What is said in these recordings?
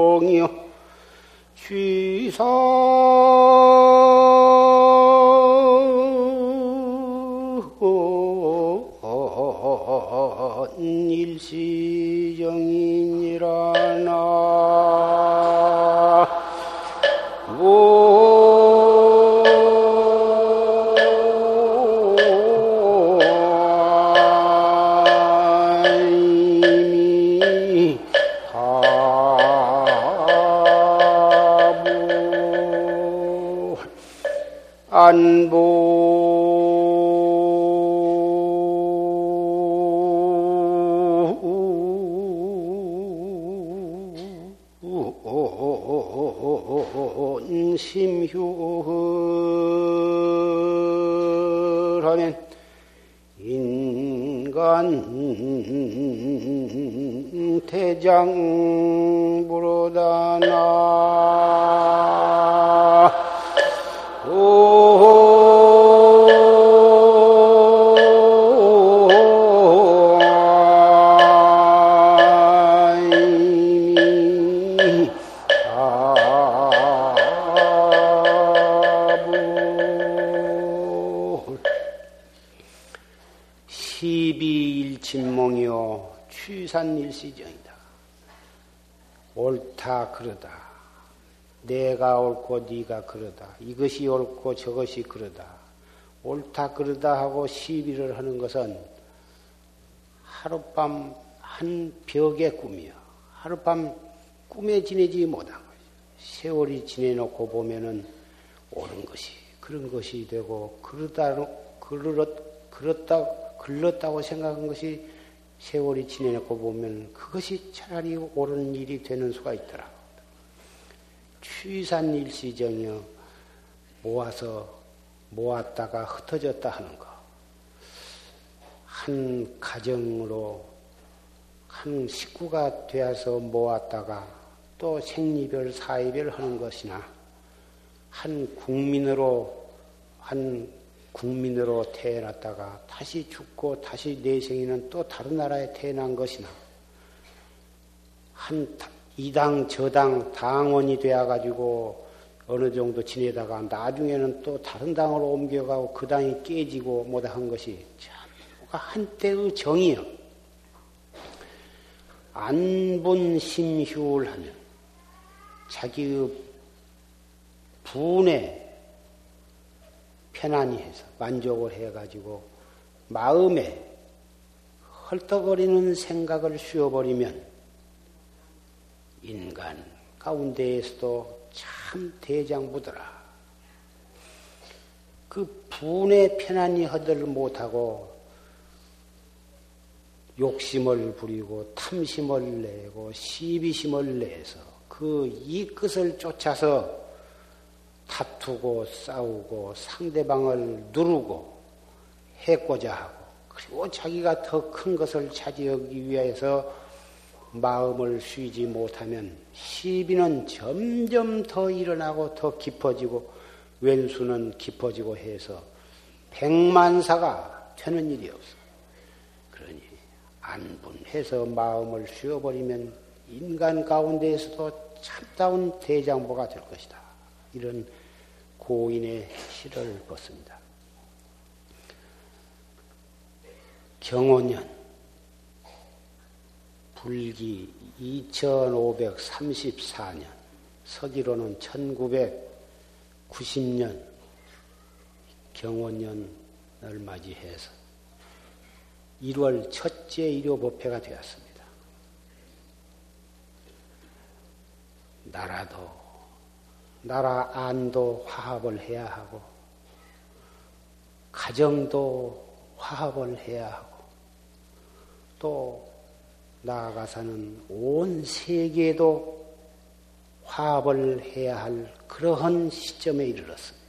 일침몽이요 취사 네가 그러다. 이것이 옳고 저것이 그러다. 옳다 그러다 하고 시비를 하는 것은 하룻밤 한 벽의 꿈이요. 하룻밤 꿈에 지내지 못한 거죠. 세월이 지내놓고 보면은 옳은 것이 그런 것이 되고 그러다 그렇 그렇다 글렀다고 생각한 것이 세월이 지내놓고 보면 그것이 차라리 옳은 일이 되는 수가 있더라. 취산 일시정이요. 모아서 모았다가 흩어졌다 하는 거. 한 가정으로 한 식구가 되어서 모았다가 또 생리별, 사이별 하는 것이나 한 국민으로 한 국민으로 태어났다가 다시 죽고 다시 내생에는 또 다른 나라에 태어난 것이나 한 이당 저당 당원이 되어가지고 어느 정도 지내다가 나중에는 또 다른 당으로 옮겨가고 그 당이 깨지고 뭐다 한 것이 참가 한때의 정이요. 안분심휴를 하면 자기의 분에 편안히 해서 만족을 해가지고 마음에 헐떡거리는 생각을 쉬어버리면 인간 가운데에서도 참 대장부더라. 그 분에 편안히 허들 못하고 욕심을 부리고 탐심을 내고 시비심을 내서 그 이 끝을 쫓아서 다투고 싸우고 상대방을 누르고 해고자 하고 그리고 자기가 더 큰 것을 차지하기 위해서 마음을 쉬지 못하면 시비는 점점 더 일어나고 더 깊어지고 왼수는 깊어지고 해서 백만사가 되는 일이 없어. 그러니 안분해서 마음을 쉬어버리면 인간 가운데에서도 참다운 대장보가 될 것이다. 이런 고인의 시를 벗습니다. 경호년 불기 2534년, 서기로는 1990년 경원년을 맞이해서 1월 첫째 일요 법회가 되었습니다. 나라도, 나라 안도 화합을 해야 하고, 가정도 화합을 해야 하고, 또 나아가서는 온 세계도 화합을 해야 할 그러한 시점에 이르렀습니다.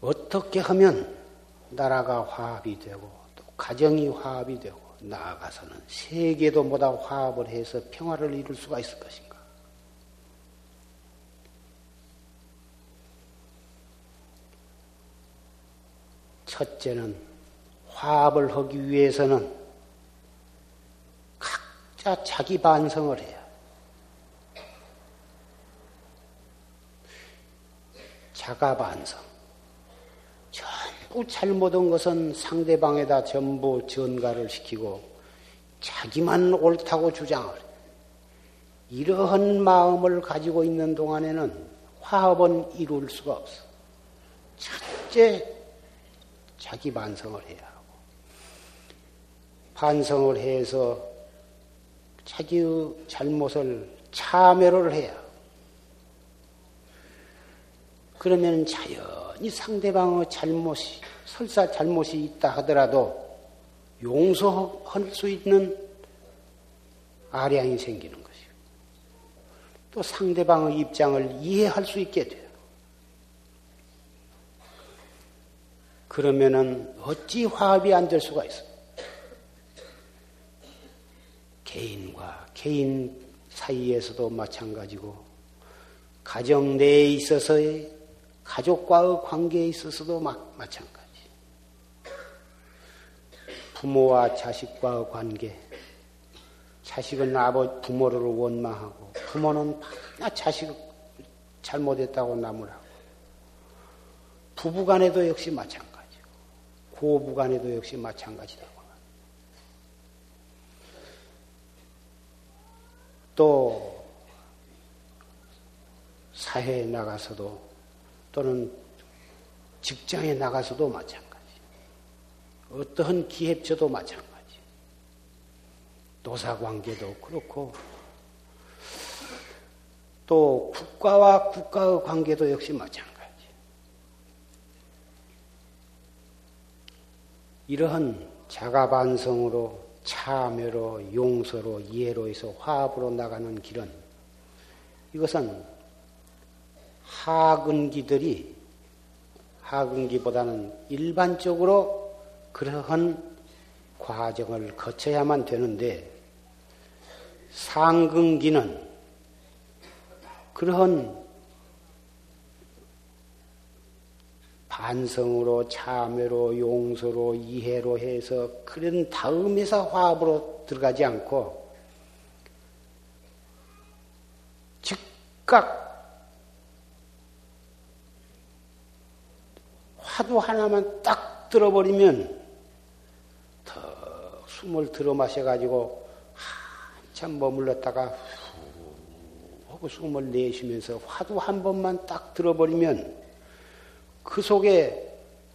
어떻게 하면 나라가 화합이 되고 또 가정이 화합이 되고 나아가서는 세계도 모두 화합을 해서 평화를 이룰 수가 있을 것인가? 첫째는 화합을 하기 위해서는 각자 자기 반성을 해야. 자가 반성. 전부 잘못한 것은 상대방에다 전부 전가를 시키고 자기만 옳다고 주장을 해. 이러한 마음을 가지고 있는 동안에는 화합은 이룰 수가 없어. 첫째, 자기 반성을 해야 하고, 반성을 해서 자기의 잘못을 참여를 해야 그러면 자연 히 상대방의 잘못이, 설사 잘못이 있다 하더라도 용서할 수 있는 아량이 생기는 것이고, 또 상대방의 입장을 이해할 수 있게 돼요. 그러면은 어찌 화합이 안 될 수가 있어? 개인과 개인 사이에서도 마찬가지고, 가정 내에 있어서의 가족과의 관계에 있어서도 마, 마찬가지. 부모와 자식과의 관계. 자식은 아버 부모를 원망하고 부모는 나 자식 잘못했다고 나무라고. 부부간에도 역시 마찬가지고 고부간에도 역시 마찬가지라고. 또 사회에 나가서도 또는 직장에 나가서도 마찬가지. 어떠한 기획처도 마찬가지. 노사 관계도 그렇고 또 국가와 국가의 관계도 역시 마찬가지. 이러한 자가 반성으로 참여로 용서로 이해로 해서 화합으로 나가는 길은 이것은 하근기들이 하근기보다는 일반적으로 그러한 과정을 거쳐야만 되는데 상근기는 그러한 반성으로 참여로 용서로 이해로 해서 그런 다음에서 화합으로 들어가지 않고 즉각 화두 하나만 딱 들어버리면 더 숨을 들어 마셔가지고 한참 머물렀다가 후 숨을 내쉬면서 화두 한 번만 딱 들어버리면 그 속에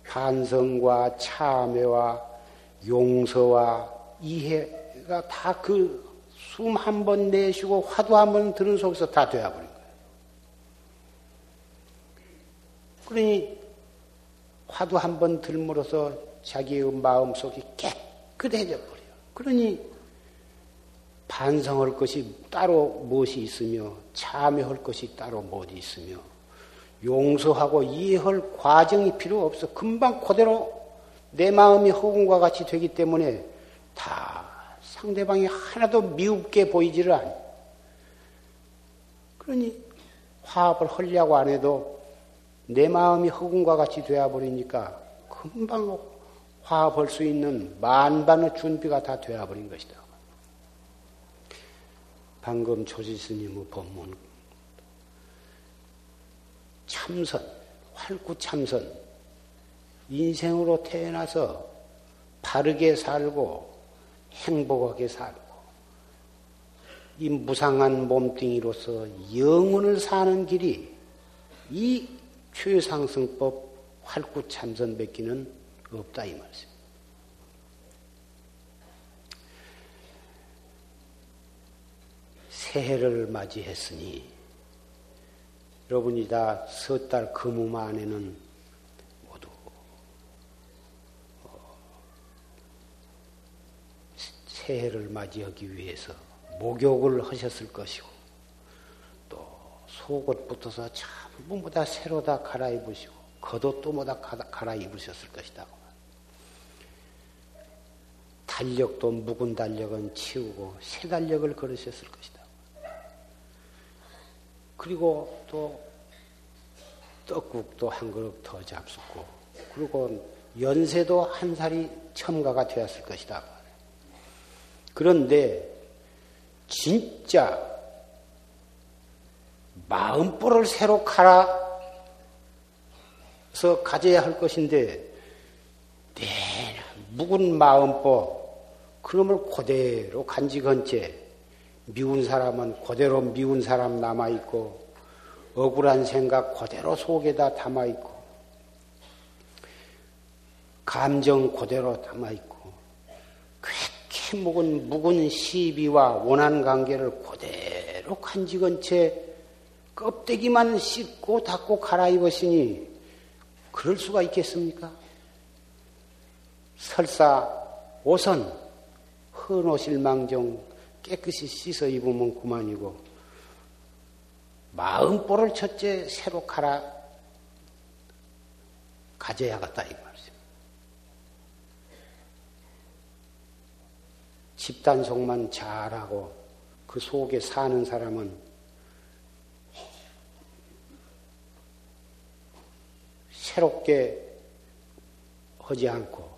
반성과 참회와 용서와 이해가 다 그 숨 한 번 내쉬고 화두 한 번 들은 속에서 다 되어버린 거예요. 그러니 화두 한 번 들므로써 자기의 마음속이 깨끗해져 버려요. 그러니 반성할 것이 따로 무엇이 있으며 참여할 것이 따로 무엇이 있으며 용서하고 이해할 과정이 필요 없어. 금방 그대로 내 마음이 허공과 같이 되기 때문에 다 상대방이 하나도 미흡게 보이지를 않아. 그러니 화합을 하려고 안 해도 내 마음이 흑운과 같이 되어버리니까 금방 화합할 수 있는 만반의 준비가 다 되어버린 것이다. 방금 조지스님의 법문 참선, 활구 참선, 인생으로 태어나서 바르게 살고 행복하게 살고 이 무상한 몸뚱이로서 영혼을 사는 길이 이 최상승법 활구 참선 뱉기는 없다 이 말씀. 새해를 맞이했으니 여러분이 다석달 근무만 안에는 모두 어, 새해를 맞이하기 위해서 목욕을 하셨을 것이고 또 속옷 붙어서 전부 다 새로 다 갈아입으시고 겉옷도 모다 갈아입으셨을 것이다. 달력도 묵은 달력은 치우고 새 달력을 걸으셨을 것이다. 그리고 또 떡국도 한 그릇 더 잡숫고 그리고 연세도 한 살이 첨가가 되었을 것이다. 그런데 진짜 마음보를 새로 갈아서 가져야 할 것인데 네, 묵은 마음보 그놈을 그대로 간직한 채 미운 사람은 그대로 미운 사람 남아있고 억울한 생각 그대로 속에다 담아있고 감정 그대로 담아있고 쾌쾌 묵은 묵은 시비와 원한 관계를 그대로 간직한 채 껍데기만 씻고 닦고 갈아입으시니 그럴 수가 있겠습니까? 설사 옷은 헌옷일 망정 깨끗이 씻어 입으면 그만이고 마음보를 첫째 새로 갈아 가져야겠다 이 말이죠. 집단 속만 잘하고 그 속에 사는 사람은 새롭게 하지 않고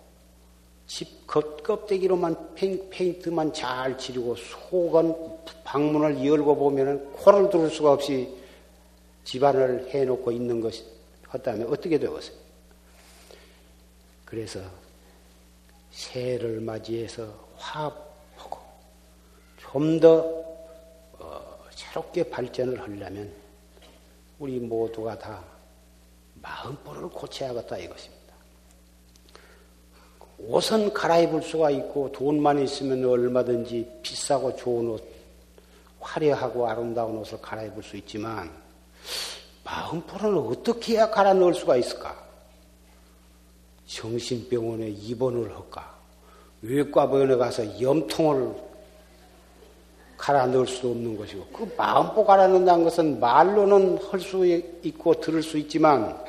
집 겉껍데기로만 페인트만 잘 지르고 속은 방문을 열고 보면은 코를 들을 수가 없이 집안을 해놓고 있는 것이 헛다면 어떻게 되겠어요? 그래서 새해를 맞이해서 화합하고 좀더 어, 새롭게 발전을 하려면 우리 모두가 다 마음보를 고쳐야겠다 이것입니다. 옷은 갈아입을 수가 있고 돈만 있으면 얼마든지 비싸고 좋은 옷, 화려하고 아름다운 옷을 갈아입을 수 있지만 마음포를 어떻게 해야 갈아 넣을 수가 있을까? 정신병원에 입원을 할까? 외과병원에 가서 염통을 갈아 넣을 수도 없는 것이고 그 마음포 갈아 넣는다는 것은 말로는 할 수 있고 들을 수 있지만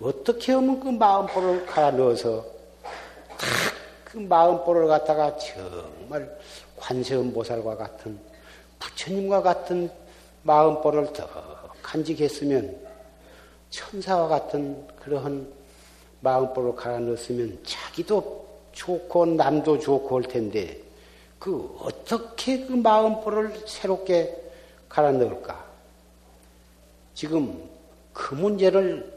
어떻게 하면 그 마음포를 갈아 넣어서 그 마음보를 갖다가 정말 관세음보살과 같은 부처님과 같은 마음보를 더 간직했으면 천사와 같은 그러한 마음보를 갈아 넣었으면 자기도 좋고 남도 좋고 할 텐데 그 어떻게 그 마음보를 새롭게 갈아 넣을까? 지금 그 문제를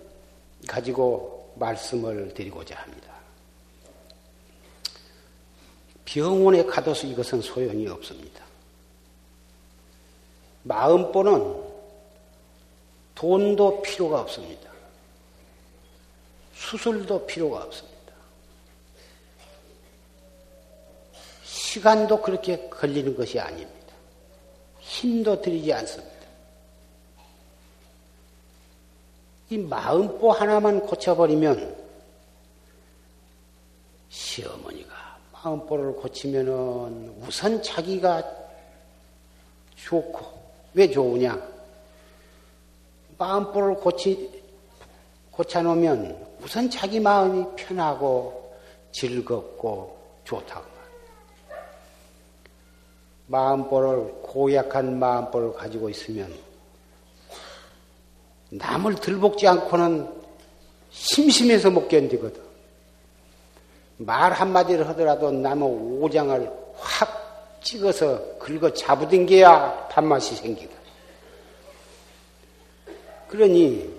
가지고 말씀을 드리고자 합니다. 병원에 가둬서 이것은 소용이 없습니다. 마음보는 돈도 필요가 없습니다. 수술도 필요가 없습니다. 시간도 그렇게 걸리는 것이 아닙니다. 힘도 들이지 않습니다. 이 마음보 하나만 고쳐버리면 시어머니가 마음보를 고치면은 우선 자기가 좋고 왜 좋으냐? 마음보를 고치 고쳐놓으면 우선 자기 마음이 편하고 즐겁고 좋다고 마음보를 고약한 마음보를 가지고 있으면 남을 들볶지 않고는 심심해서 못 견디거든. 말 한마디를 하더라도 나무 오장을 확 찍어서 긁어 잡아당겨야 밥맛이 생기다. 그러니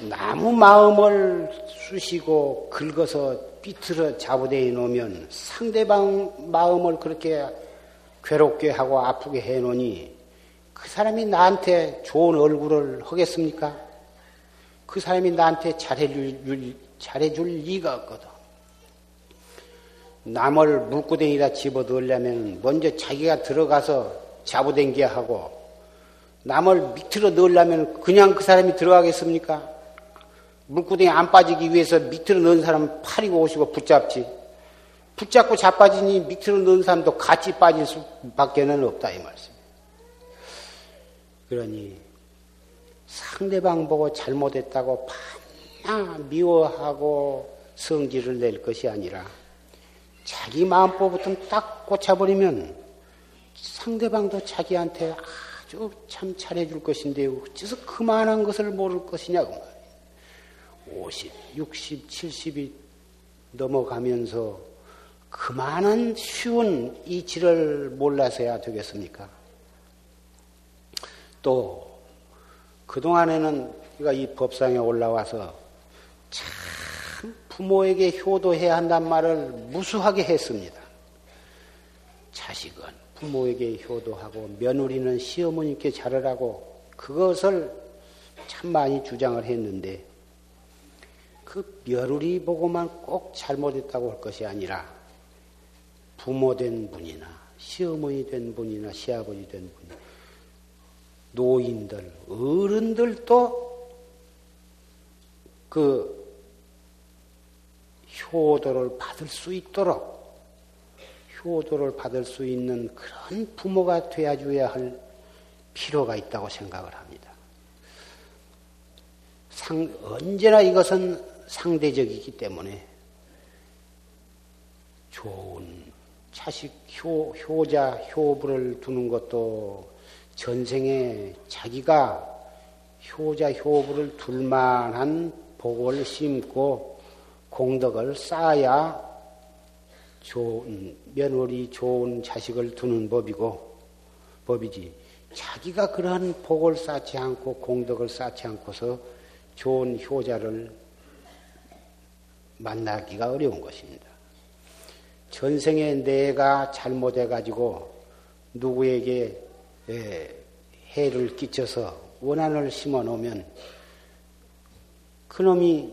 나무 마음을 쑤시고 긁어서 삐틀어 잡아대어 놓으면 상대방 마음을 그렇게 괴롭게 하고 아프게 해 놓으니 그 사람이 나한테 좋은 얼굴을 하겠습니까? 그 사람이 나한테 잘해줄, 잘해줄 리가 없거든. 남을 물구덩이다 집어 넣으려면 먼저 자기가 들어가서 잡아당겨 하고 남을 밑으로 넣으려면 그냥 그 사람이 들어가겠습니까? 물구덩이 안 빠지기 위해서 밑으로 넣은 사람은 팔이고 오시고 붙잡지. 붙잡고 자빠지니 밑으로 넣은 사람도 같이 빠질 수밖에 는 없다 이 말씀. 그러니 상대방 보고 잘못했다고 판나 미워하고 성질을 낼 것이 아니라 자기 마음법부터 딱 꽂혀버리면 상대방도 자기한테 아주 참 잘해줄 것인데 어째서 그만한 것을 모를 것이냐고 50, 60, 70이 넘어가면서 그만한 쉬운 이치를 몰라서야 되겠습니까? 또 그동안에는 우리가 이 법상에 올라와서 참 부모에게 효도해야 한단 말을 무수하게 했습니다. 자식은 부모에게 효도하고 며느리는 시어머니께 잘하라고 그것을 참 많이 주장을 했는데 그 며느리 보고만 꼭 잘못했다고 할 것이 아니라 부모 된 분이나 시어머니 된 분이나 시아버지 된 분, 노인들, 어른들도 그 효도를 받을 수 있도록 효도를 받을 수 있는 그런 부모가 되어줘야 할 필요가 있다고 생각을 합니다. 상, 언제나 이것은 상대적이기 때문에 좋은 자식 효, 효자, 효부를 두는 것도 전생에 자기가 효자, 효부를 둘 만한 복을 심고 공덕을 쌓아야 좋은, 며느리 좋은 자식을 두는 법이고, 법이지. 자기가 그러한 복을 쌓지 않고 공덕을 쌓지 않고서 좋은 효자를 만나기가 어려운 것입니다. 전생에 내가 잘못해가지고 누구에게 해를 끼쳐서 원한을 심어 놓으면 그놈이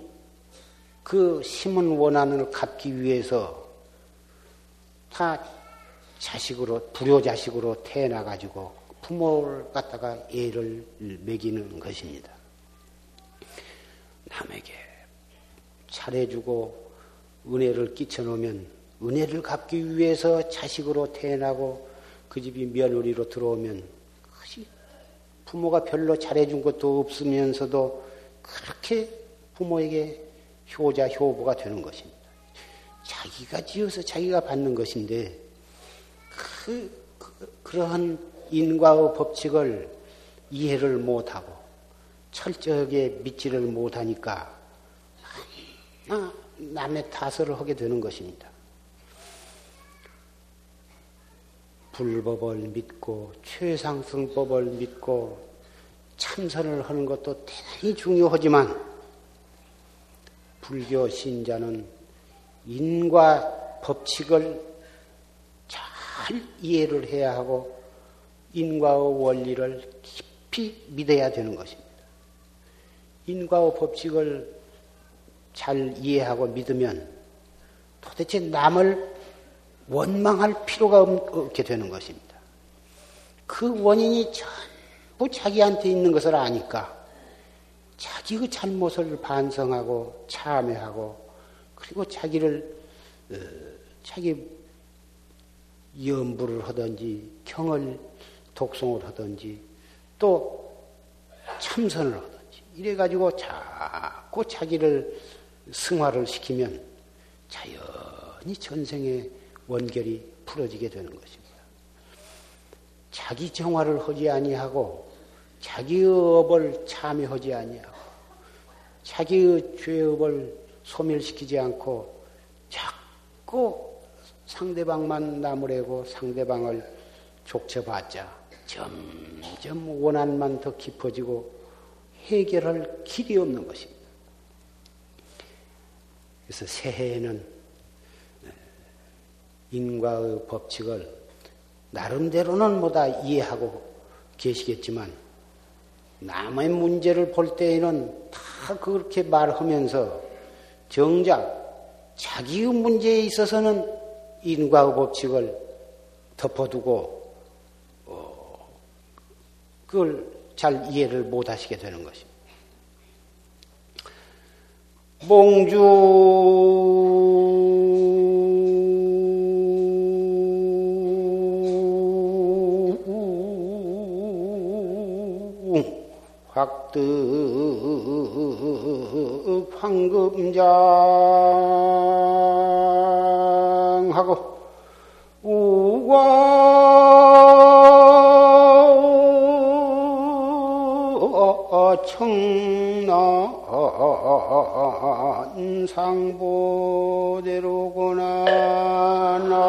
그 심은 원한을 갚기 위해서 다 자식으로, 불효자식으로 태어나 가지고 부모를 갖다가 애를 먹이는 것입니다. 남에게 잘해주고 은혜를 끼쳐놓으면 은혜를 갚기 위해서 자식으로 태어나고 그 집이 며느리로 들어오면 부모가 별로 잘해준 것도 없으면서도 그렇게 부모에게 효자, 효부가 되는 것입니다. 자기가 지어서 자기가 받는 것인데 그, 그 그 러한 인과의 법칙을 이해를 못하고 철저하게 믿지를 못하니까 아, 남의 탓을 하게 되는 것입니다. 불법을 믿고 최상승법을 믿고 참선을 하는 것도 대단히 중요하지만 불교 신자는 인과 법칙을 잘 이해를 해야 하고 인과의 원리를 깊이 믿어야 되는 것입니다. 인과의 법칙을 잘 이해하고 믿으면 도대체 남을 원망할 필요가 없게 되는 것입니다. 그 원인이 전부 자기한테 있는 것을 아니까 자기 그 잘못을 반성하고 참회하고 그리고 자기를 어, 자기 염불을 하든지 경을 독송을 하든지 또 참선을 하든지 이래 가지고 자꾸 자기를 승화를 시키면 자연히 전생의 원결이 풀어지게 되는 것입니다. 자기 정화를 하지 아니하고 자기의 업을 참여하지 아니하고 자기의 죄업을 소멸시키지 않고 자꾸 상대방만 나무래고 상대방을 족쳐봤자 점점 원한만 더 깊어지고 해결할 길이 없는 것입니다. 그래서 새해에는 인과의 법칙을 나름대로는 뭐다 이해하고 계시겠지만 남의 문제를 볼 때에는 다 그렇게 말하면서 정작 자기의 문제에 있어서는 인과의 법칙을 덮어두고 어, 그걸 잘 이해를 못 하시게 되는 것입니다. 몽주 뜨 황금장하고 우과 청난 상보대로구나. 나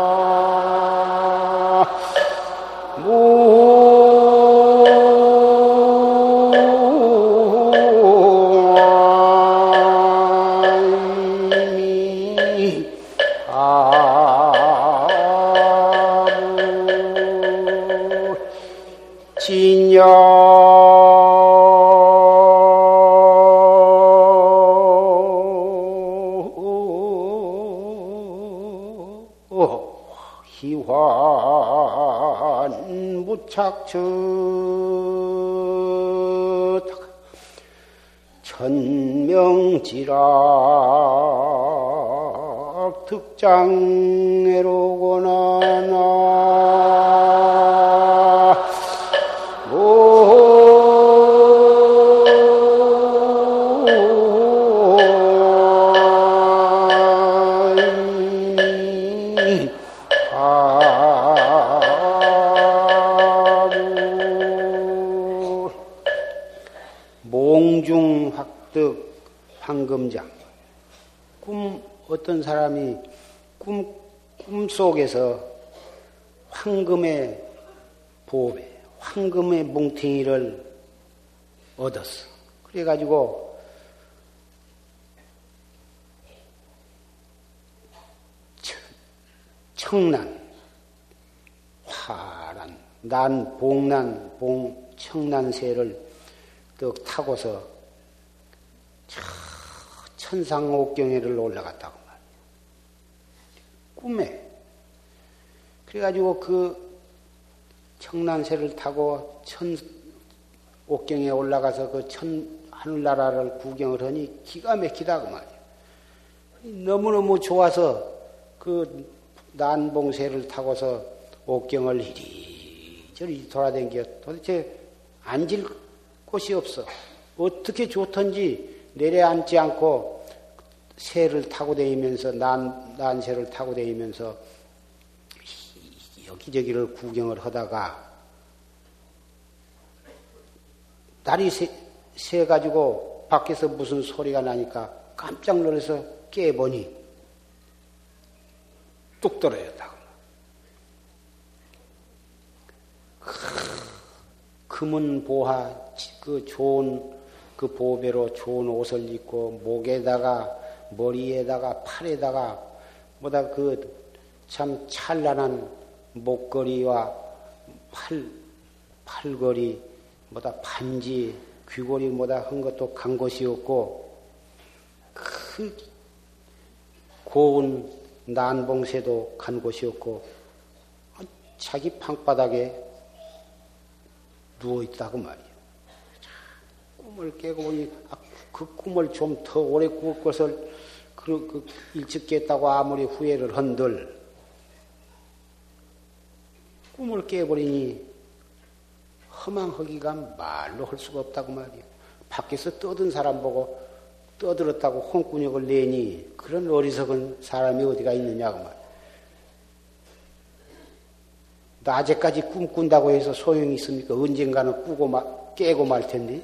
모. 착처 천명지락 득장애로구나 나 황금장. 꿈, 어떤 사람이 꿈, 꿈 속에서 황금의 보배, 황금의 뭉탱이를 얻었어. 그래가지고 청난, 화란, 난, 봉난, 봉, 청난새를 떡 타고서 천상옥경회를 올라갔다고 말이에요. 꿈에. 그래가지고 그 청난새를 타고 천, 옥경에 올라가서 그 천, 하늘나라를 구경을 하니 기가 막히다 그 말이에요. 너무너무 좋아서 그 난봉새를 타고서 옥경을 이리저리 돌아다니겨 도대체 앉을 곳이 없어. 어떻게 좋던지 내려앉지 않고 새를 타고 다니면서 난, 난새를 타고 다니면서 여기저기를 구경을 하다가 날이 새, 새 가지고 밖에서 무슨 소리가 나니까 깜짝 놀라서 깨보니 뚝 떨어졌다고. 금은 보하 그 좋은 그 보배로 좋은 옷을 입고 목에다가 머리에다가 팔에다가 뭐다 그 참 찬란한 목걸이와 팔 팔걸이 뭐다 반지 귀걸이 뭐다 한 것도 간 것이었고 그 고운 난봉새도 간 곳이었고 자기 방바닥에 누워 있다고 말이에요. 꿈을 깨고 보니 아, 그 꿈을 좀 더 오래 꿀 것을 그, 그 일찍 깼다고 아무리 후회를 한들 꿈을 깨버리니 허망하기가 말로 할 수가 없다고 말이야. 밖에서 떠든 사람 보고 떠들었다고 홍군역을 내니 그런 어리석은 사람이 어디가 있느냐고 말이야. 낮에까지 꿈꾼다고 해서 소용이 있습니까? 언젠가는 꾸고 마, 깨고 말 텐데.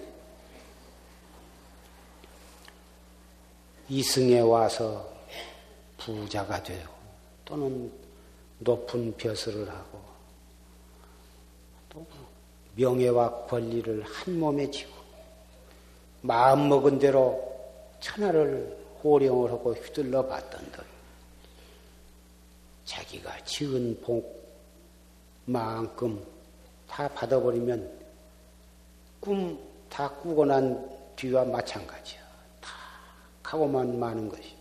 이승에 와서 부자가 되고 또는 높은 벼슬을 하고 또 명예와 권리를 한 몸에 지고 마음 먹은 대로 천하를 호령을 하고 휘둘러 봤던 들 자기가 지은 복 만큼 다 받아버리면 꿈 다 꾸고 난 뒤와 마찬가지야. 하고만 마는 것이.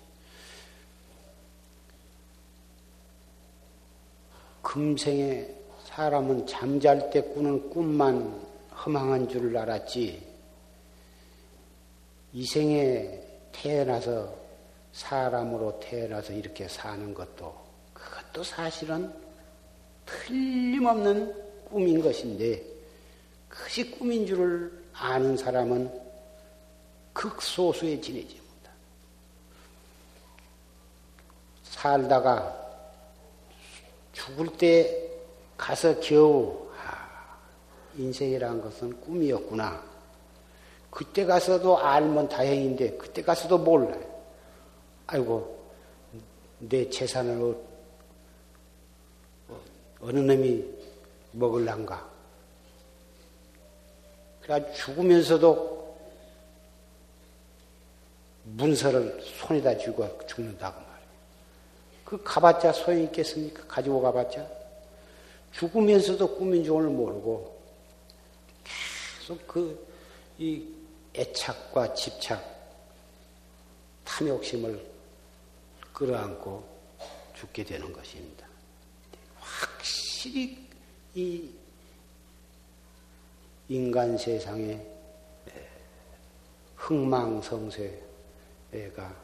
금생에 사람은 잠잘 때 꾸는 꿈만 허망한 줄 알았지. 이 생에 태어나서 사람으로 태어나서 이렇게 사는 것도 그것도 사실은 틀림없는 꿈인 것인데 그것이 꿈인 줄을 아는 사람은 극소수에 지내지. 살다가 죽을 때 가서 겨우 아, 인생이라는 것은 꿈이었구나. 그때 가서도 알면 다행인데 그때 가서도 몰라요. 아이고 내 재산을 어느 놈이 먹을란가. 그래 죽으면서도 문서를 손에다 쥐고 죽는다고 말이에요. 그 가봤자 소용이 있겠습니까? 가지고 가봤자. 죽으면서도 꿈인 줄을 모르고 계속 그, 이 애착과 집착, 탐욕심을 끌어안고 죽게 되는 것입니다. 확실히 이 인간 세상에 흥망성쇠 애가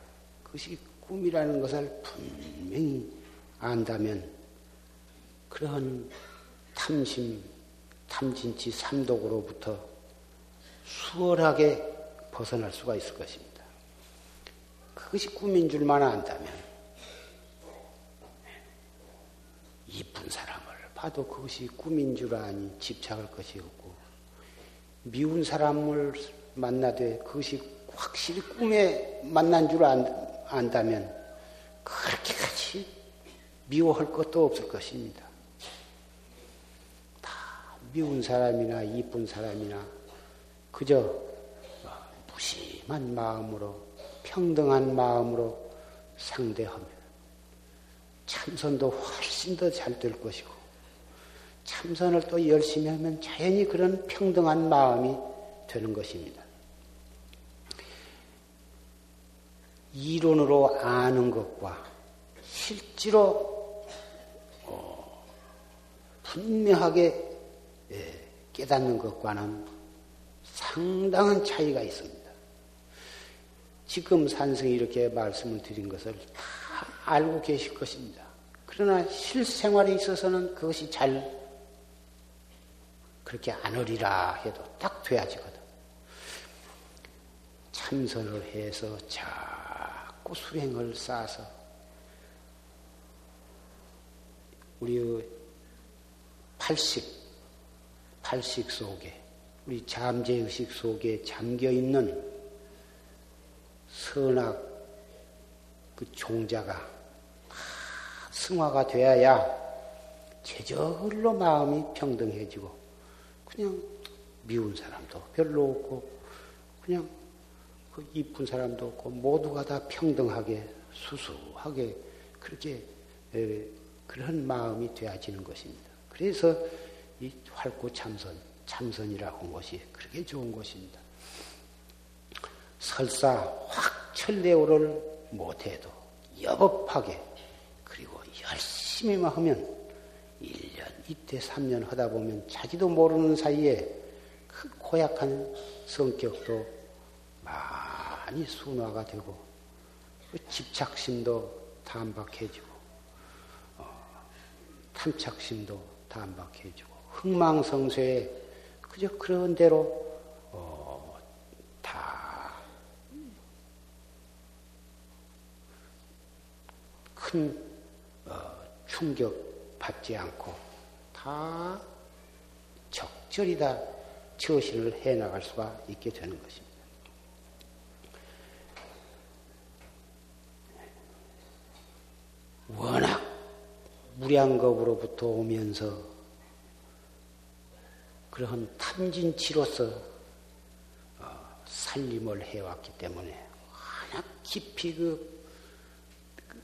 그것이 꿈이라는 것을 분명히 안다면 그러한 탐심, 탐진치 삼독으로부터 수월하게 벗어날 수가 있을 것입니다. 그것이 꿈인 줄만 안다면 이쁜 사람을 봐도 그것이 꿈인 줄 아니 집착할 것이 없고 미운 사람을 만나되 그것이 확실히 꿈에 만난 줄 안, 안다면 그렇게까지 미워할 것도 없을 것입니다. 다 미운 사람이나 이쁜 사람이나 그저 무심한 마음으로 평등한 마음으로 상대하면 참선도 훨씬 더 잘 될 것이고 참선을 또 열심히 하면 자연히 그런 평등한 마음이 되는 것입니다. 이론으로 아는 것과 실제로 어, 분명하게 예, 깨닫는 것과는 상당한 차이가 있습니다. 지금 산승이 이렇게 말씀을 드린 것을 다 알고 계실 것입니다. 그러나 실생활에 있어서는 그것이 잘 그렇게 안 어리라 해도 딱 돼야지거든. 참선을 해서 잘 자꾸 수행을 쌓아서 우리 팔식, 팔식 속에 우리 잠재의식 속에 잠겨 있는 선악 그 종자가 다 승화가 되어야 제절로 마음이 평등해지고 그냥 미운 사람도 별로 없고 그냥 그 이쁜 사람도 없고 모두가 다 평등하게 수수하게 그렇게 그런 마음이 되어지는 것입니다. 그래서 이 활구 참선, 참선이라고 한 것이 그렇게 좋은 것입니다. 설사 확 철대오를 못해도 여법하게 그리고 열심히만 하면 1년, 이때 3년 하다 보면 자기도 모르는 사이에 그 고약한 성격도 많이 순화가 되고 그 집착심도 단박해지고 어, 탐착심도 단박해지고 흥망성쇠에 그저 그런 대로 어, 다큰 어, 충격 받지 않고 다 적절히 다 처신을 해 나갈 수가 있게 되는 것입니다. 워낙 무량겁으로부터 오면서 그러한 탐진치로서 어, 살림을 해왔기 때문에 워낙 깊이 그, 그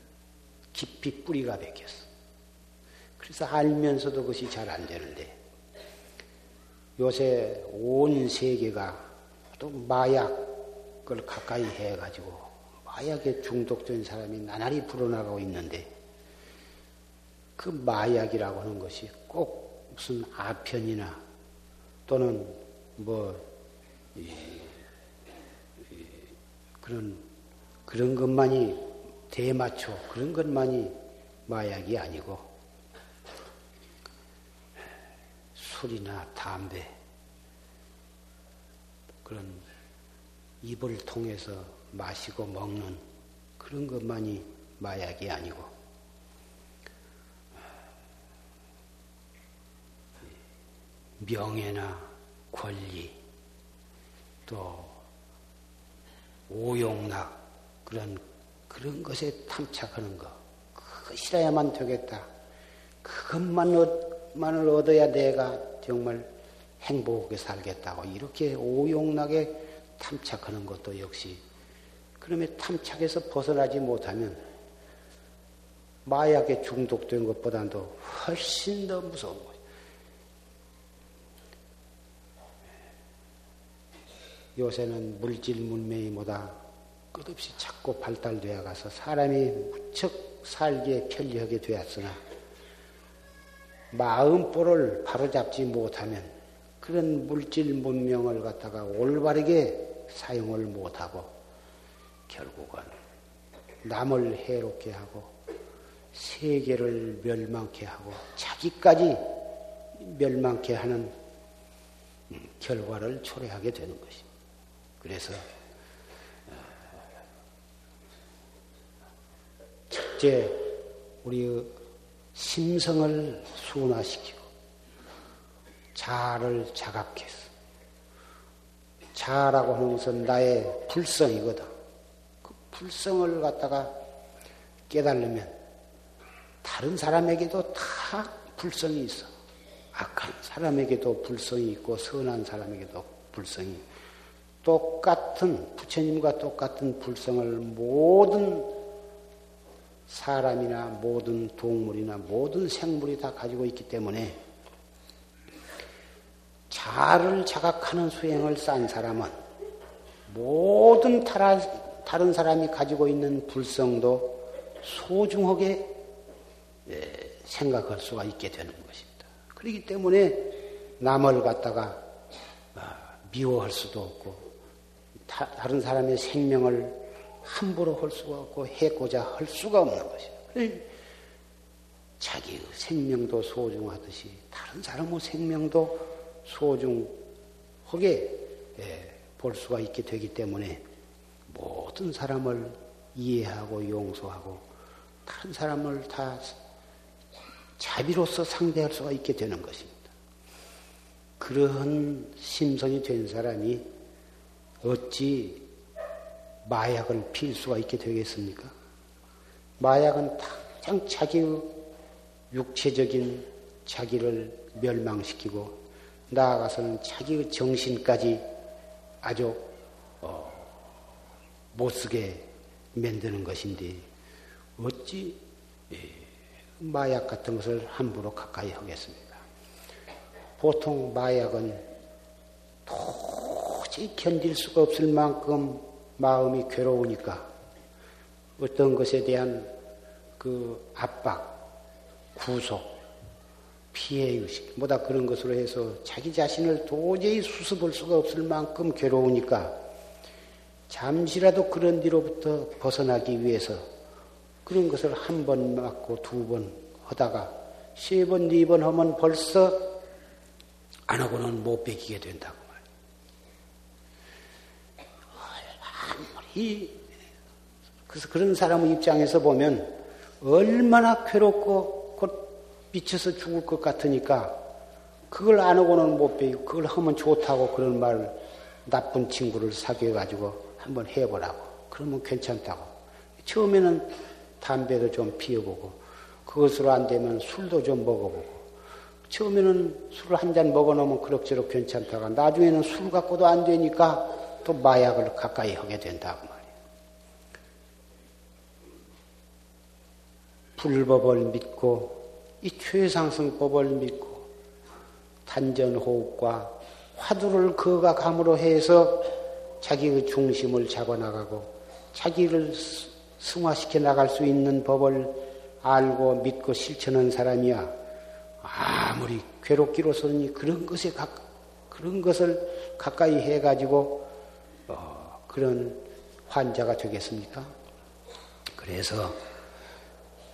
깊이 뿌리가 베꼈어. 그래서 알면서도 그것이 잘 안 되는데 요새 온 세계가 또 마약을 가까이 해가지고 마약에 중독된 사람이 나날이 불어나가고 있는데 그 마약이라고 하는 것이 꼭 무슨 아편이나 또는 뭐 그런 그런 것만이 대마초 그런 것만이 마약이 아니고 술이나 담배 그런 입을 통해서 마시고 먹는 그런 것만이 마약이 아니고 명예나 권리 또 오용락 그런 그런 것에 탐착하는 것 그것이라야만 되겠다. 그것만 을 얻어야 내가 정말 행복하게 살겠다고 이렇게 오용락에 탐착하는 것도 역시 그러면 탐착에서 벗어나지 못하면 마약에 중독된 것보다도 훨씬 더 무서운 거예요. 요새는 물질 문명이 뭐다 끝없이 자꾸 발달되어 가서 사람이 무척 살기에 편리하게 되었으나 마음보를 바로잡지 못하면 그런 물질 문명을 갖다가 올바르게 사용을 못하고 결국은 남을 해롭게 하고 세계를 멸망케 하고 자기까지 멸망케 하는 결과를 초래하게 되는 것입니다. 그래서 첫째 우리 심성을 순화시키고 자를 자각해서 자라고 하는 것은 나의 불성이거든. 그 불성을 갖다가 깨달으면 다른 사람에게도 다 불성이 있어. 악한 사람에게도 불성이 있고 선한 사람에게도 불성이 똑같은 부처님과 똑같은 불성을 모든 사람이나 모든 동물이나 모든 생물이 다 가지고 있기 때문에 자를 자각하는 수행을 싼 사람은 모든 다른 사람이 가지고 있는 불성도 소중하게 예, 생각할 수가 있게 되는 것입니다. 그렇기 때문에 남을 갖다가 아, 미워할 수도 없고 다 른 사람의 생명을 함부로 할 수가 없고 해고자 할 수가 없는 것이죠. 자기의 생명도 소중하듯이 다른 사람의 생명도 소중하게 예, 볼 수가 있게 되기 때문에 모든 사람을 이해하고 용서하고 다른 사람을 다 자비로서 상대할 수가 있게 되는 것입니다. 그러한 심성이 된 사람이 어찌 마약을 필 수가 있게 되겠습니까? 마약은 당장 자기의 육체적인 자기를 멸망시키고 나아가서는 자기의 정신까지 아주 어, 못쓰게 만드는 것인데 어찌 예, 마약 같은 것을 함부로 가까이 하겠습니다. 보통 마약은 도저히 견딜 수가 없을 만큼 마음이 괴로우니까 어떤 것에 대한 그 압박, 구속, 피해의식, 뭐다 그런 것으로 해서 자기 자신을 도저히 수습할 수가 없을 만큼 괴로우니까 잠시라도 그런 뒤로부터 벗어나기 위해서 그런 것을 한 번 맞고 두 번 하다가 세 번, 네 번 하면 벌써 안 하고는 못 베기게 된다고 아무리 그래서 그런 사람의 입장에서 보면 얼마나 괴롭고 곧 미쳐서 죽을 것 같으니까 그걸 안 하고는 못 베기고 그걸 하면 좋다고 그런 말 나쁜 친구를 사귀어 가지고 한번 해보라고. 그러면 괜찮다고. 처음에는 담배도 좀 피워보고 그것으로 안 되면 술도 좀 먹어보고. 처음에는 술을 한잔 먹어놓으면 그럭저럭 괜찮다가 나중에는 술 갖고도 안 되니까 또 마약을 가까이 하게 된다고 말이에요. 불법을 믿고 이 최상승법을 믿고 단전호흡과 화두를 그가 감으로 해서 자기의 중심을 잡아나가고 자기를 승화시켜 나갈 수 있는 법을 알고 믿고 실천한 사람이야 아무리 괴롭기로서는 그런 것에 가, 그런 것을 가까이 해가지고 어, 그런 환자가 되겠습니까? 그래서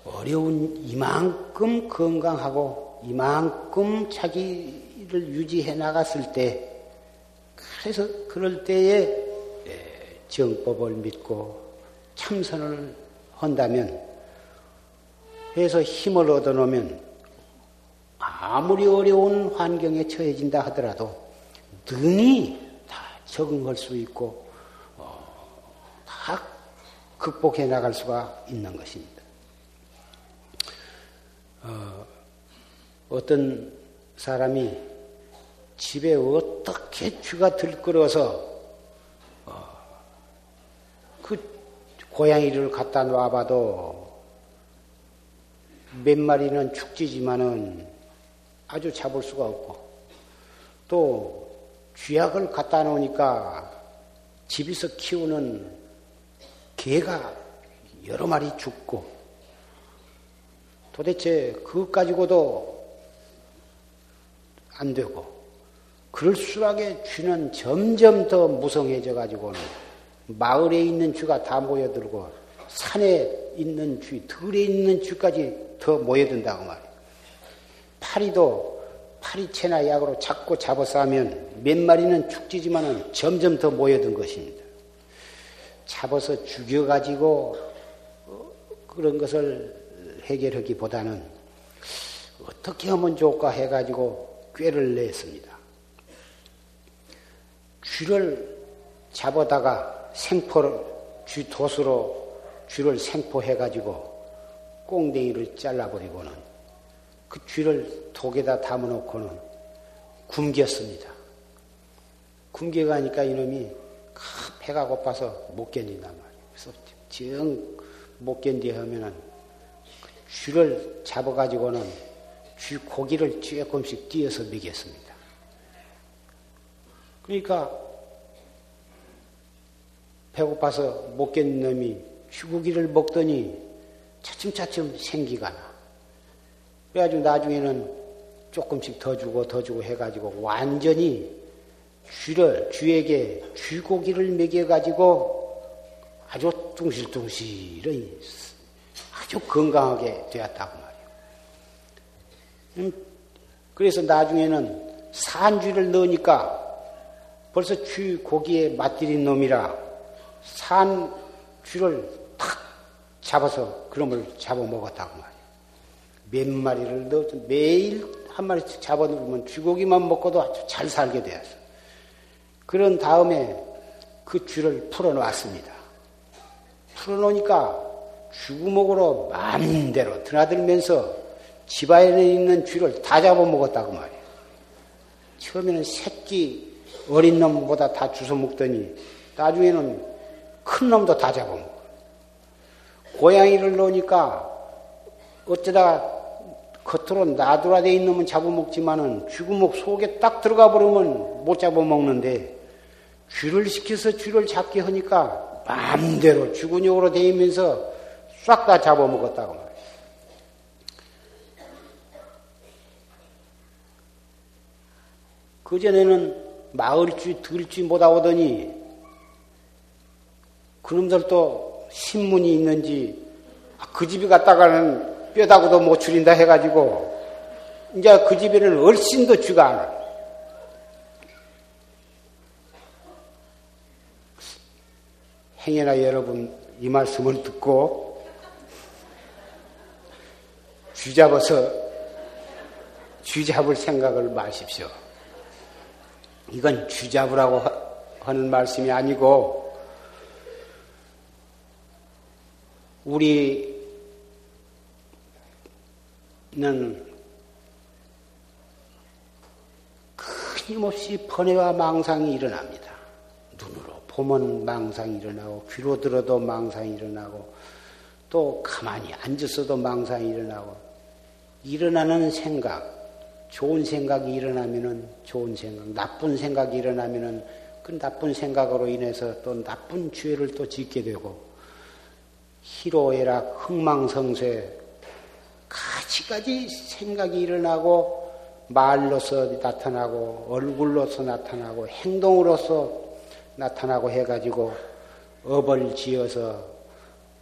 어려운 이만큼 건강하고 이만큼 자기를 유지해 나갔을 때 그래서 그럴 때에 예, 정법을 믿고 참선을 한다면 해서 힘을 얻어놓으면 아무리 어려운 환경에 처해진다 하더라도 능히 다 적응할 수 있고 어, 다 극복해 나갈 수가 있는 것입니다. 어떤 사람이 집에 어떻게 쥐가 들끓어서 어, 그 고양이를 갖다 놔봐도 몇 마리는 축지지만은 아주 잡을 수가 없고 또 쥐약을 갖다 놓으니까 집에서 키우는 개가 여러 마리 죽고 도대체 그것 가지고도 안 되고 그럴수록에 쥐는 점점 더 무성해져 가지고는 마을에 있는 쥐가 다 모여들고 산에 있는 쥐, 들에 있는 쥐까지 더 모여든다고 말이에요. 파리도 파리채나 약으로 잡고 잡아서 하면 몇 마리는 죽지지만은 점점 더 모여든 것입니다. 잡아서 죽여가지고 어, 그런 것을 해결하기보다는 어떻게 하면 좋을까 해가지고 꾀를 냈습니다. 쥐를 잡아다가 생포를, 쥐 돛으로 쥐를 생포해가지고 꽁댕이를 잘라버리고는 그 쥐를 독에다 담아놓고는 굶겼습니다. 굶겨가니까 이놈이 배가 고파서 못 견딘단 말이에요. 그래서 정 못 견디 하면은 그 쥐를 잡아가지고는 쥐 고기를 조금씩 띄어서 먹였습니다. 그러니까 배고파서 못 견딘 놈이 쥐고기를 먹더니 차츰차츰 생기가 나. 그래가지고 나중에는 조금씩 더 주고 더 주고 해가지고 완전히 쥐를, 쥐에게 쥐고기를 먹여가지고 아주 둥실둥실히 아주 건강하게 되었다고 그래서 나중에는 산쥐를 넣으니까 벌써 쥐 고기에 맛들인 놈이라 산쥐를 탁 잡아서 그놈을 잡아먹었다고 말이에요. 몇 마리를 넣어서 매일 한 마리씩 잡아놓으면 쥐고기만 먹고도 아주 잘 살게 되었어. 그런 다음에 그 쥐를 풀어놓았습니다. 풀어놓으니까 쥐구목으로 마음대로 드나들면서 집안에 있는 쥐를 다 잡아먹었다고 말이에요. 처음에는 새끼 어린 놈보다 다 주워 먹더니 나중에는 큰 놈도 다 잡아먹어. 고양이를 넣으니까 어쩌다가 겉으로 나돌아대 있는 놈은 잡아먹지만은 쥐구목 속에 딱 들어가 버리면 못 잡아먹는데 쥐를 시켜서 쥐를 잡게 하니까 마음대로 쥐근육으로 대이면서 싹 다 잡아먹었다고 말이에요. 그전에는 마을쥐, 들쥐 못다 오더니 그놈들도 신문이 있는지 아, 그 집에 갔다가는 뼈다구도 못 줄인다 해가지고 이제 그 집에는 얼씬도 쥐가 않아. 행여나 여러분 이 말씀을 듣고 쥐 잡아서 쥐 잡을 생각을 마십시오. 이건 쥐 잡으라고 하는 말씀이 아니고 우리는 끊임없이 번뇌와 망상이 일어납니다. 눈으로 보면 망상이 일어나고 귀로 들어도 망상이 일어나고 또 가만히 앉았어도 망상이 일어나고 일어나는 생각 좋은 생각이 일어나면은 좋은 생각 나쁜 생각이 일어나면은 그 나쁜 생각으로 인해서 또 나쁜 죄를 또 짓게 되고 희로애락 흥망성쇠 가지가지 생각이 일어나고 말로서 나타나고 얼굴로서 나타나고 행동으로서 나타나고 해가지고 업을 지어서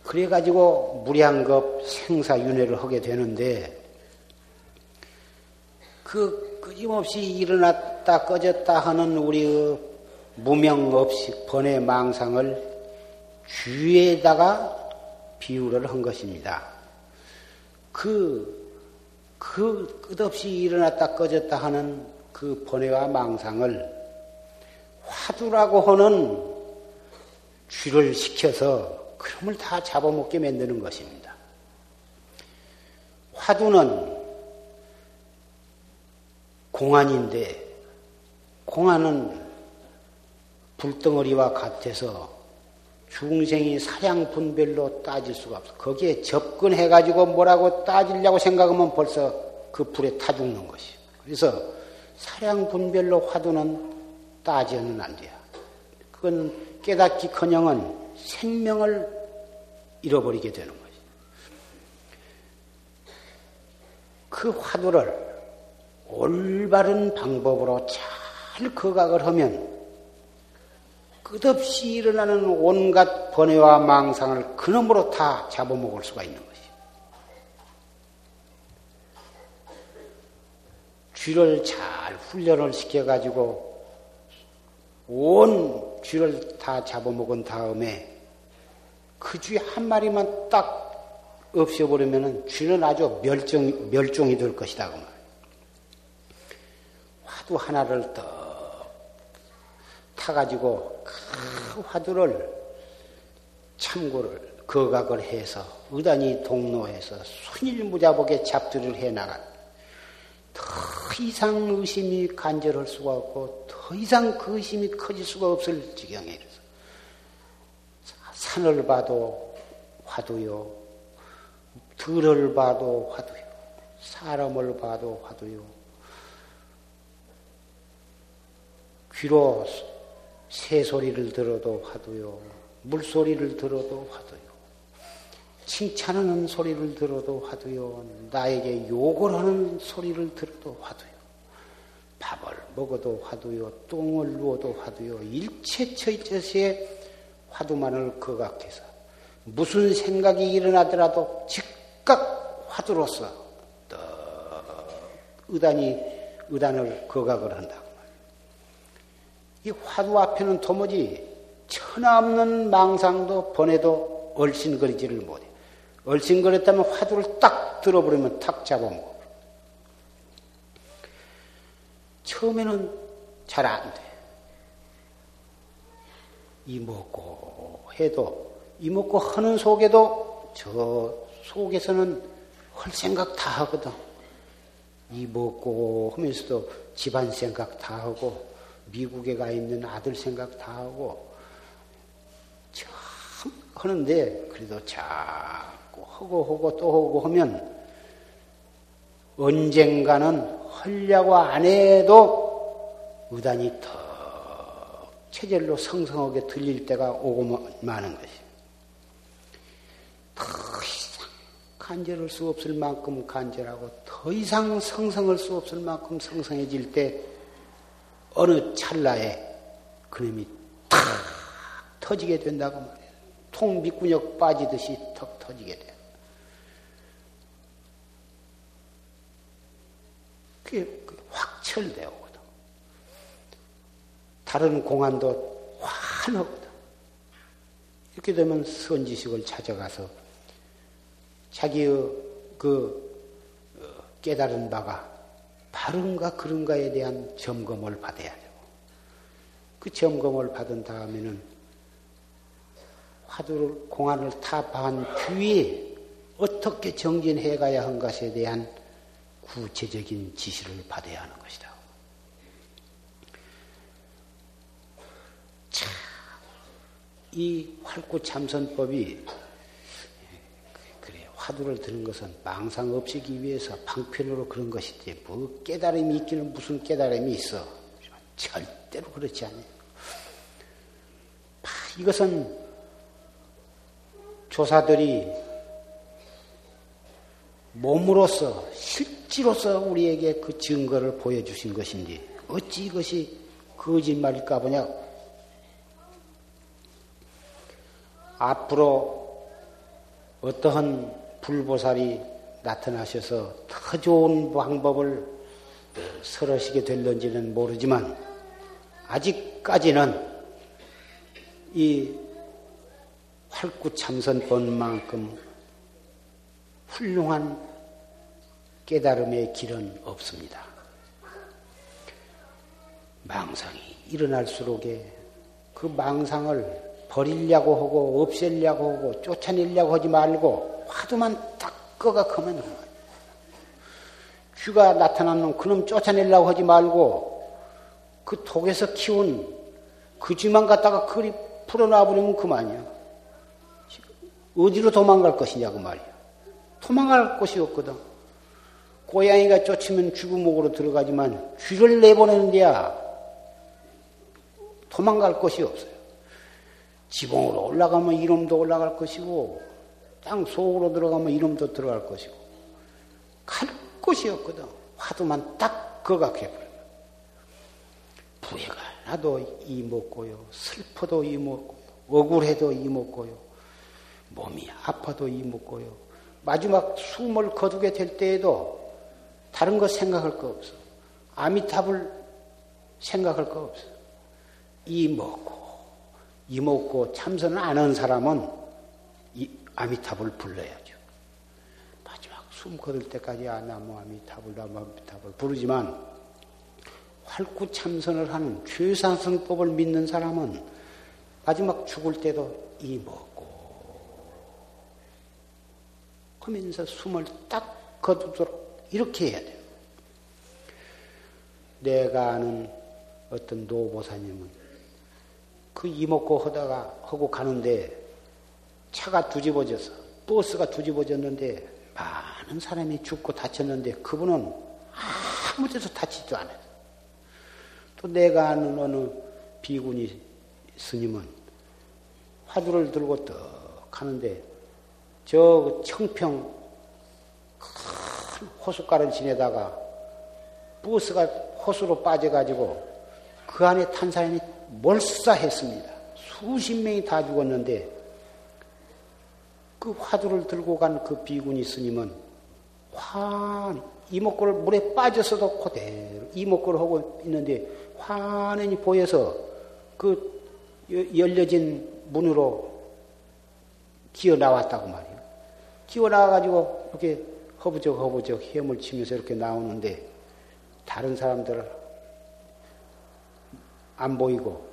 그래가지고 무량겁 생사윤회를 하게 되는데 그 끊임없이 일어났다 꺼졌다 하는 우리의 무명 없이 번외 망상을 주에다가 비유를 한 것입니다. 그, 그 끝없이 일어났다 꺼졌다 하는 그 번외와 망상을 화두라고 하는 쥐를 시켜서 그놈을 다 잡아먹게 만드는 것입니다. 화두는 공안인데 공안은 불덩어리와 같아서 중생이 사량 분별로 따질 수가 없어. 거기에 접근해 가지고 뭐라고 따지려고 생각하면 벌써 그 불에 타 죽는 것이. 그래서 사량 분별로 화두는 따지는 안 돼요. 그건 깨닫기 커녕은 생명을 잃어버리게 되는 것이. 그 화두를 올바른 방법으로 잘 거각을 하면 끝없이 일어나는 온갖 번뇌와 망상을 그놈으로 다 잡아먹을 수가 있는 것이. 쥐를 잘 훈련을 시켜가지고 온 쥐를 다 잡아먹은 다음에 그 쥐 한 마리만 딱 없애버리면 쥐는 아주 멸종, 멸종이 될 것이다. 그 말. 화두 하나를 더 타가지고 그 화두를 참고를 거각을 해서 의단이 동로해서 순일무자복에 잡두를 해나간 더 이상 의심이 간절할 수가 없고 더 이상 그 의심이 커질 수가 없을 지경에 이르서 산을 봐도 화두요 들을 봐도 화두요 사람을 봐도 화두요 귀로 새 소리를 들어도 화두요. 물소리를 들어도 화두요. 칭찬하는 소리를 들어도 화두요. 나에게 욕을 하는 소리를 들어도 화두요. 밥을 먹어도 화두요. 똥을 누워도 화두요. 일체 처이처시에 화두만을 거각해서 무슨 생각이 일어나더라도 즉각 화두로서 의단이 의단을 거각을 한다. 이 화두 앞에는 도무지 천하 없는 망상도 번에도 얼씬거리지를 못해. 얼씬거렸다면 화두를 딱 들어버리면 탁 잡아먹어. 처음에는 잘 안 돼. 이먹고 해도 이먹고 하는 속에도 저 속에서는 할 생각 다 하거든. 이먹고 하면서도 집안 생각 다 하고 미국에 가 있는 아들 생각 다 하고 참 하는데 그래도 자꾸 하고 하고 또 하고 하면 언젠가는 하려고 안 해도 의단이 더 체질로 성성하게 들릴 때가 오고 마는 것이. 더 이상 간절할 수 없을 만큼 간절하고 더 이상 성성할 수 없을 만큼 성성해질 때 어느 찰나에 그놈이 탁 터지게 된다고 말이에요. 통 밑구녕 빠지듯이 턱 터지게 돼. 그게 확철되거든. 다른 공안도 환하거든. 이렇게 되면 선지식을 찾아가서 자기의 그 어, 깨달은 바가 바른가 그른가에 대한 점검을 받아야 되고 그 점검을 받은 다음에는 화두를 공안을 타파한 뒤에 어떻게 정진해 가야 한 것에 대한 구체적인 지시를 받아야 하는 것이다. 자, 이 활구 참선법이 화두를 드는 것은 망상 없이기 위해서 방편으로 그런 것이지 뭐 깨달음이 있기는 무슨 깨달음이 있어 절대로 그렇지 않아요. 이것은 조사들이 몸으로서 실지로서 우리에게 그 증거를 보여주신 것인지 어찌 이것이 거짓말일까 보냐 앞으로 어떠한 불보살이 나타나셔서 더 좋은 방법을 설하시게 될런지는 모르지만 아직까지는 이 활구참선법만큼 훌륭한 깨달음의 길은 없습니다. 망상이 일어날수록에 그 망상을 버리려고 하고 없애려고 하고 쫓아내려고 하지 말고 화두만 딱 꺼가 크면. 쥐가 나타나는 그놈 쫓아내려고 하지 말고 그 독에서 키운 그 쥐만 갖다가 그리 풀어놔버리면 그만이야. 어디로 도망갈 것이냐고 말이야. 도망갈 곳이 없거든. 고양이가 쫓으면 쥐구목으로 들어가지만 쥐를 내보내는 데야 도망갈 곳이 없어요. 지붕으로 올라가면 이름도 올라갈 것이고 땅 속으로 들어가면 이름도 들어갈 것이고 갈 곳이 없거든. 화두만 딱 거각해버려. 부해가 나도 이먹고요. 슬퍼도 이먹고 억울해도 이먹고요. 몸이 아파도 이먹고요. 마지막 숨을 거두게 될 때에도 다른 거 생각할 거 없어. 아미탑을 생각할 거 없어. 이 먹고, 이 먹고 참선을 안 한 사람은 이 아미탑을 불러야죠. 마지막 숨 거둘 때까지 아나무 아미탑을, 나무 아미탑을 부르지만 활구 참선을 하는 최상승법을 믿는 사람은 마지막 죽을 때도 이 먹고 하면서 숨을 딱 거두도록 이렇게 해야 돼요. 내가 아는 어떤 노보사님은 그 이먹고 하다가 하고 가는데 차가 뒤집어져서 버스가 뒤집어졌는데 많은 사람이 죽고 다쳤는데 그분은 아무 데서 다치지도 않아요. 또 내가 아는 어느 비구니 스님은 화두를 들고 떡 하는데 저 청평 큰 호숫가를 지내다가 버스가 호수로 빠져가지고 그 안에 탄 사람이 몰사했습니다. 수십 명이 다 죽었는데 그 화두를 들고 간 그 비구니 스님은 환 이목구를 물에 빠져서도 그대로 이목구를 하고 있는데 환연히 보여서 그 열려진 문으로 기어 나왔다고 말이에요. 기어 나와가지고 이렇게 허부적 허부적 헤엄을 치면서 이렇게 나오는데 다른 사람들 안 보이고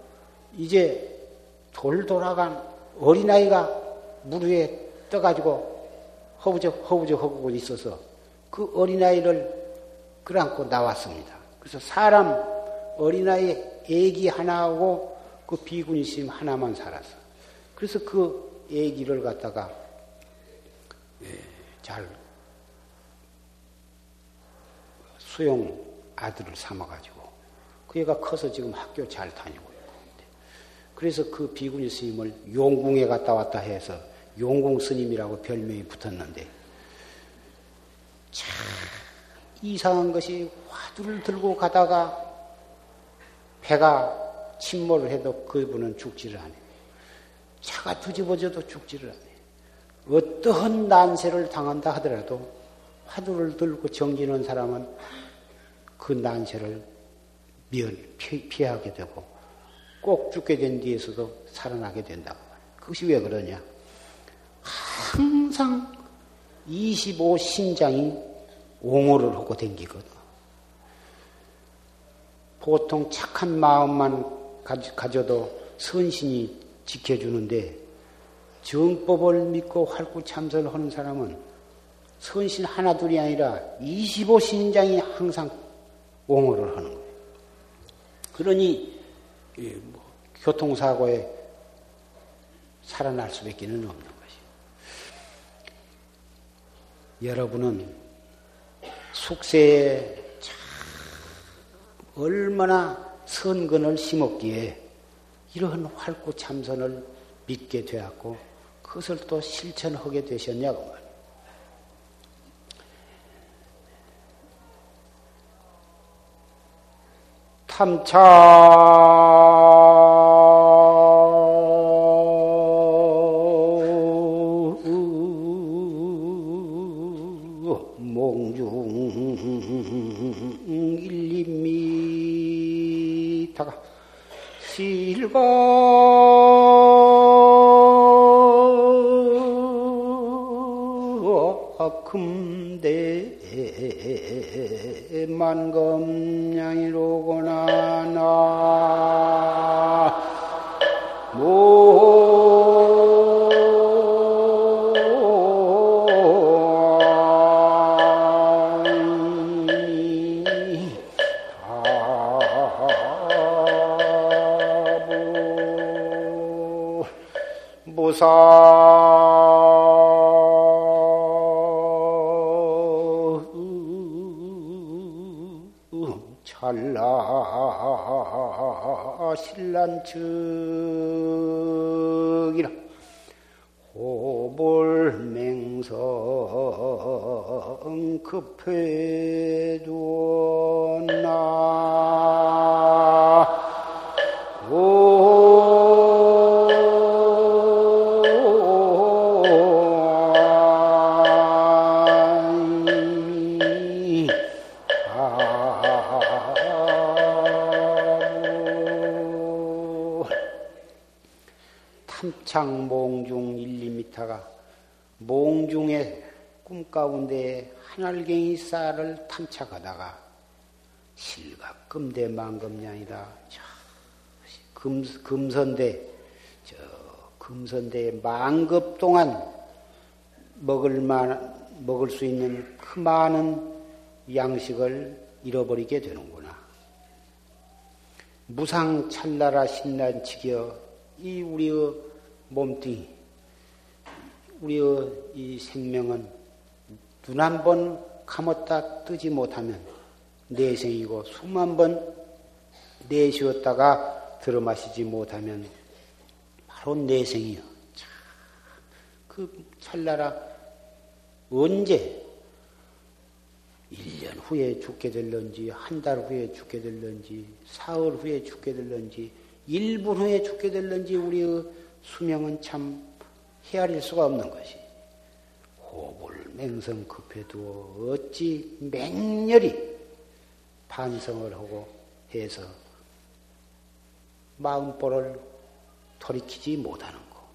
이제 돌 돌아간 어린아이가 물 위에 떠가지고 허부적 허부적 허부고 있어서 그 어린아이를 끌안고 나왔습니다. 그래서 사람 어린아이 애기 하나하고 그 비구니 심 하나만 살았어. 그래서 그 애기를 갖다가 예, 잘 수용 아들을 삼아가지고 그 애가 커서 지금 학교 잘 다니고 있고 그래서 그 비구니 스님을 용궁에 갔다 왔다 해서 용궁 스님이라고 별명이 붙었는데 참 이상한 것이 화두를 들고 가다가 배가 침몰을 해도 그분은 죽지를 않아요. 차가 뒤집어져도 죽지를 않아요. 어떠한 난세를 당한다 하더라도 화두를 들고 정지는 사람은 그 난세를 면, 피하게 되고 꼭 죽게 된 뒤에서도 살아나게 된다고. 그것이 왜 그러냐? 항상 25신장이 옹호를 하고 댕기거든. 보통 착한 마음만 가져도 선신이 지켜주는데 정법을 믿고 활구 참선을 하는 사람은 선신 하나 둘이 아니라 25신장이 항상 옹호를 하는 거예요. 그러니 뭐 교통사고에 살아날 수밖에 없는 것이에요. 여러분은 숙세에 얼마나 선근을 심었기에 이러한 활구 참선을 믿게 되었고 그것을 또 실천하게 되셨냐고 탐차 창 몽중 1, 2미터가 몽중의 꿈 가운데 하늘갱이 쌀을 탐착하다가 실각 금대 만금량이다. 금, 금선대, 저, 금선대 만급 동안 먹을 만, 먹을 수 있는 그 많은 양식을 잃어버리게 되는구나. 무상 찰나라 신난치기여 이 우리의 몸뚱이, 우리의 이 생명은 눈 한 번 감았다 뜨지 못하면 내생이고 수만 번 내쉬었다가 들어마시지 못하면 바로 내생이요. 그 찰나라 언제 1년 후에 죽게 될런지, 한 달 후에 죽게 될런지, 사흘 후에 죽게 될런지, 1분 후에 죽게 될런지 우리의 수명은 참 헤아릴 수가 없는 것이. 호불 맹성 급해도 어찌 맹렬히 반성을 하고 해서 마음보를 돌이키지 못하는 거.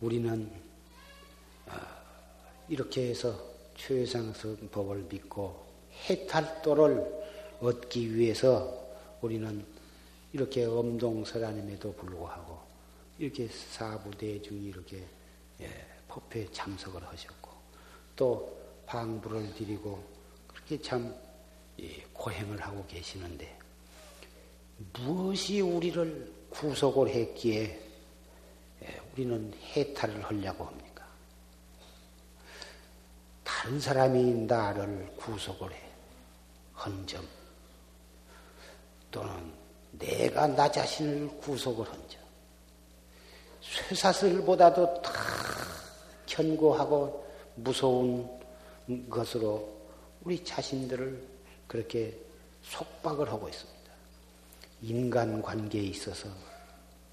우리는 아, 이렇게 해서 최상승 법을 믿고 해탈도를 얻기 위해서 우리는 이렇게 엄동설하임에도 불구하고 이렇게 사부대중이 이렇게 예, 법회에 참석을 하셨고 또 방부를 드리고 그렇게 참 예, 고행을 하고 계시는데 무엇이 우리를 구속을 했기에 예, 우리는 해탈을 하려고 합니까? 다른 사람이 나를 구속을 해. 헌점. 또는 내가 나 자신을 구속을 한 자. 쇠사슬보다도 다 견고하고 무서운 것으로 우리 자신들을 그렇게 속박을 하고 있습니다. 인간 관계에 있어서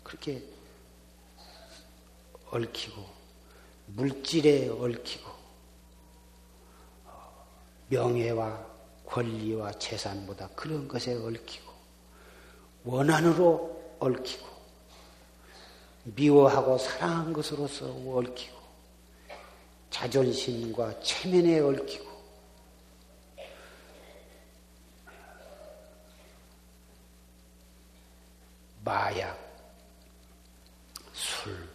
그렇게 얽히고, 물질에 얽히고, 명예와 권리와 재산보다 그런 것에 얽히고, 원한으로 얽히고 미워하고 사랑한 것으로서 얽히고 자존심과 체면에 얽히고 마약, 술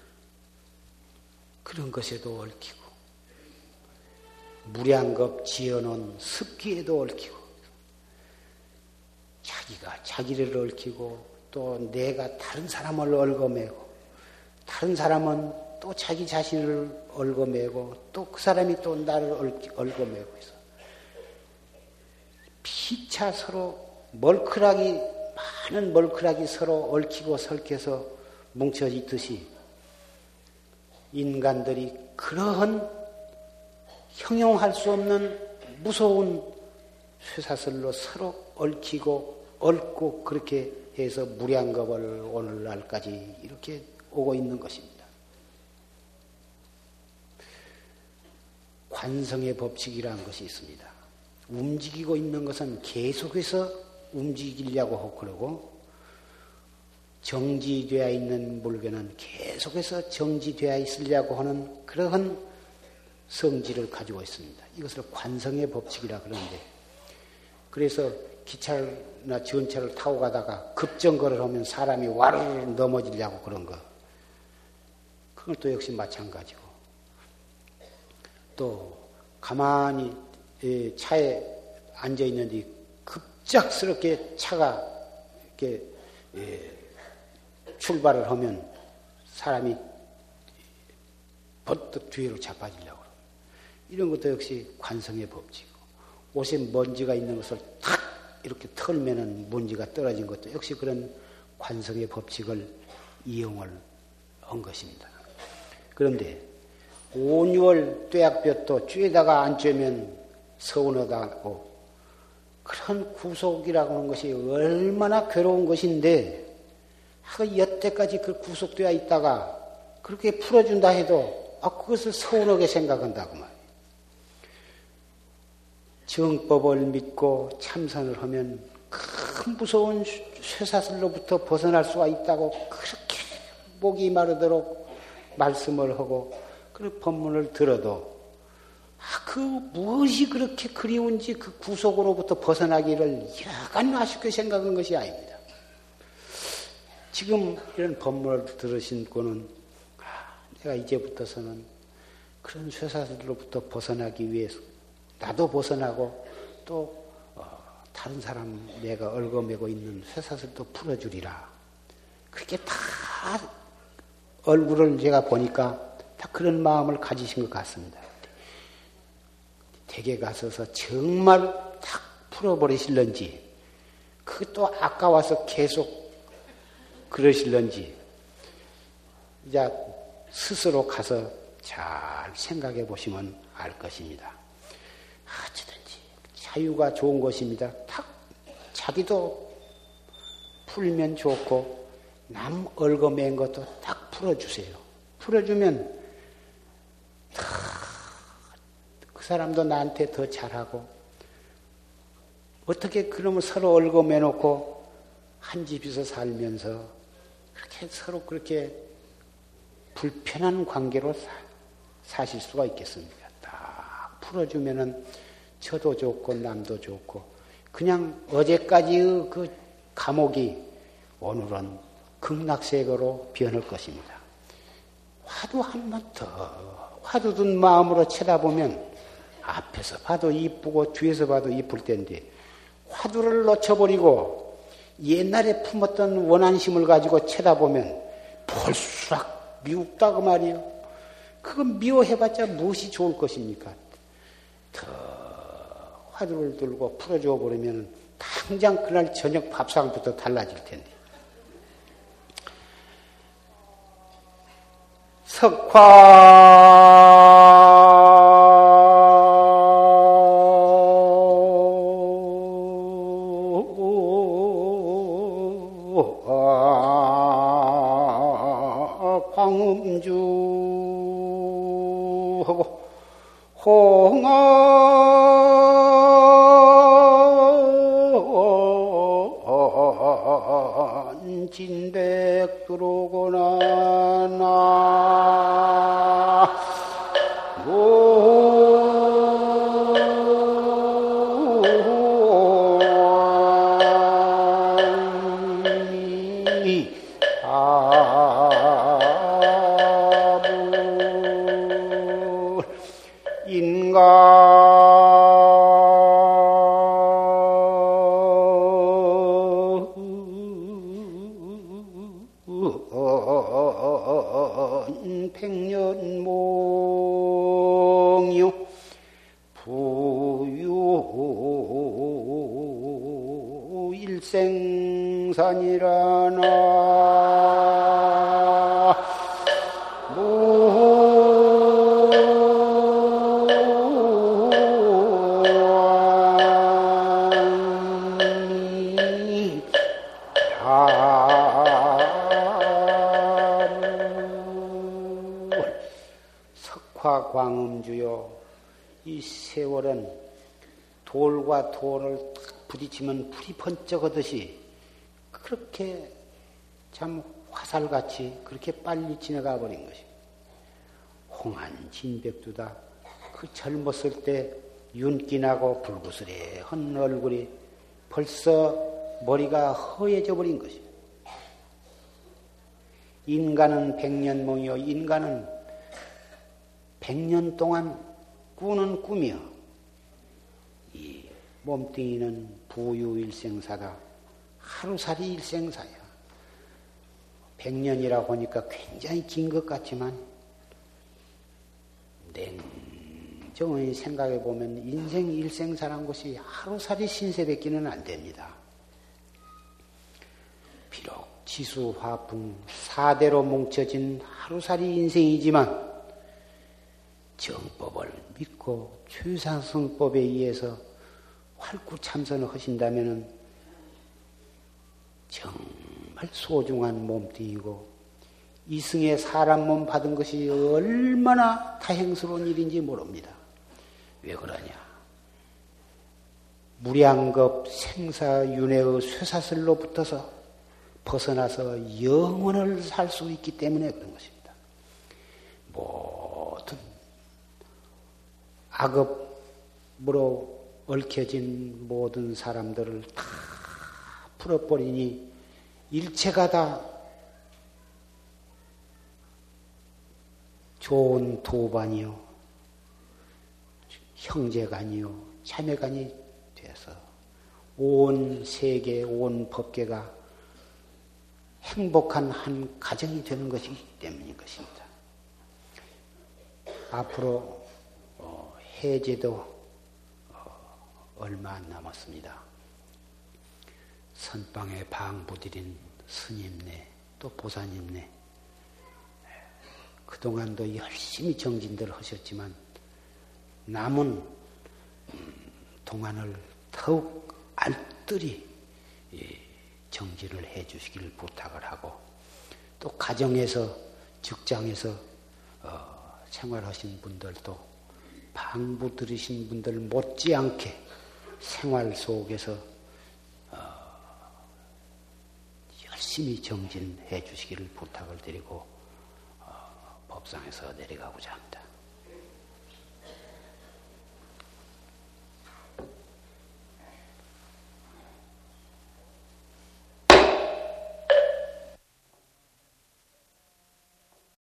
그런 것에도 얽히고 무량겁 지어놓은 습기에도 얽히고 자기가 자기를 얽히고 또 내가 다른 사람을 얽어매고 다른 사람은 또 자기 자신을 얽어매고 또 그 사람이 또 나를 얽어매고 있어. 피차 서로 멀크락이 많은 멀크락이 서로 얽히고 설켜서 뭉쳐 있듯이 인간들이 그러한 형용할 수 없는 무서운 쇠사슬로 서로 얽히고 얽고 그렇게 해서 무량겁을 오늘날까지 이렇게 오고 있는 것입니다. 관성의 법칙이라는 것이 있습니다. 움직이고 있는 것은 계속해서 움직이려고 그러고 정지되어 있는 물건은 계속해서 정지되어 있으려고 하는 그러한 성질을 가지고 있습니다. 이것을 관성의 법칙이라 그러는데 그래서 기차나 전차를 타고 가다가 급정거를 하면 사람이 와르르 넘어지려고 그런 거. 그건 또 역시 마찬가지고. 또 가만히 차에 앉아 있는데 급작스럽게 차가 이렇게 출발을 하면 사람이 번뜩 뒤로 자빠지려고 이런 것도 역시 관성의 법칙이고 옷에 먼지가 있는 것을 탁 이렇게 털면은 먼지가 떨어진 것도 역시 그런 관성의 법칙을 이용을 한 것입니다. 그런데 온유월 뙤약볕도 쬐다가 안 쬐면 서운하다고 그런 구속이라고 하는 것이 얼마나 괴로운 것인데 그 여태까지 그 구속되어 있다가 그렇게 풀어준다 해도 아 그것을 서운하게 생각한다고 말이에요. 정법을 믿고 참선을 하면 큰 무서운 쇠사슬로부터 벗어날 수가 있다고 그렇게 목이 마르도록 말씀을 하고 그 법문을 들어도 아, 그 무엇이 그렇게 그리운지 그 구속으로부터 벗어나기를 여간 아쉽게 생각한 것이 아닙니다. 지금 이런 법문을 들으신 분은 아, 내가 이제부터서는 그런 쇠사슬로부터 벗어나기 위해서 나도 벗어나고 또 어, 다른 사람 내가 얽어매고 있는 쇠사슬도 풀어주리라. 그렇게 다 얼굴을 제가 보니까 다 그런 마음을 가지신 것 같습니다. 댁에 가서서 정말 탁 풀어버리실런지, 그것도 아까워서 계속 그러실런지, 이제 스스로 가서 잘 생각해 보시면 알 것입니다. 어찌든지 자유가 좋은 것입니다. 탁 자기도 풀면 좋고 남 얽어맨 것도 딱 풀어주세요. 풀어주면 그 사람도 나한테 더 잘하고 어떻게 그러면 서로 얽어매놓고 한 집에서 살면서 그렇게 서로 그렇게 불편한 관계로 사, 사실 수가 있겠습니까? 딱 풀어주면은 저도 좋고 남도 좋고 그냥 어제까지의 그 감옥이 오늘은 극락세계로 변할 것입니다. 화두 한 번 더, 화두 든 마음으로 쳐다보면 앞에서 봐도 이쁘고 뒤에서 봐도 이쁠 텐데 화두를 놓쳐버리고 옛날에 품었던 원한심을 가지고 쳐다보면 볼수록 미웁다고 말이요. 그거 미워해봤자 무엇이 좋을 것입니까? 더 화두를 들고 풀어줘 버리면 당장 그날 저녁 밥상부터 달라질 텐데. 석화 불이 번쩍하듯이 그렇게 참 화살같이 그렇게 빨리 지나가 버린 것이. 홍한 진백두다. 그 젊었을 때 윤기 나고 불구스레한 얼굴이 벌써 머리가 허해져 버린 것이. 인간은 백년몽이요. 인간은 백년 동안 꾸는 꿈이요. 이 몸뚱이는 부유일생사다. 하루살이 일생사야. 100년이라고 하니까 굉장히 긴 것 같지만 냉정히 생각해 보면 인생 일생 사는 것이 하루살이 신세밖기는 안 됩니다. 비록 지수 화풍 사대로 뭉쳐진 하루살이 인생이지만 정법을 믿고 최상승법에 의해서 활구 참선을 하신다면 정말 소중한 몸뚱이고 이승의 사람 몸 받은 것이 얼마나 다행스러운 일인지 모릅니다. 왜 그러냐? 무량겁 생사윤회의 쇠사슬로 붙어서 벗어나서 영원을 살 수 있기 때문에 그런 것입니다. 모든 악업으로 얽혀진 모든 사람들을 다 풀어버리니 일체가 다 좋은 도반이요, 형제간이요, 자매간이 돼서 온 세계, 온 법계가 행복한 한 가정이 되는 것이기 때문인 것입니다. 앞으로 어, 해제도 얼마 안 남았습니다. 선방에 방부드린 스님네 또 보사님네 그동안도 열심히 정진들 하셨지만 남은 음, 동안을 더욱 알뜰히 정진을 해 주시기를 부탁을 하고 또 가정에서 직장에서 어, 생활하신 분들도 방부 들으신 분들 못지않게 생활 속에서 어, 열심히 정진해 주시기를 부탁을 드리고 어, 법상에서 내려가고자 합니다.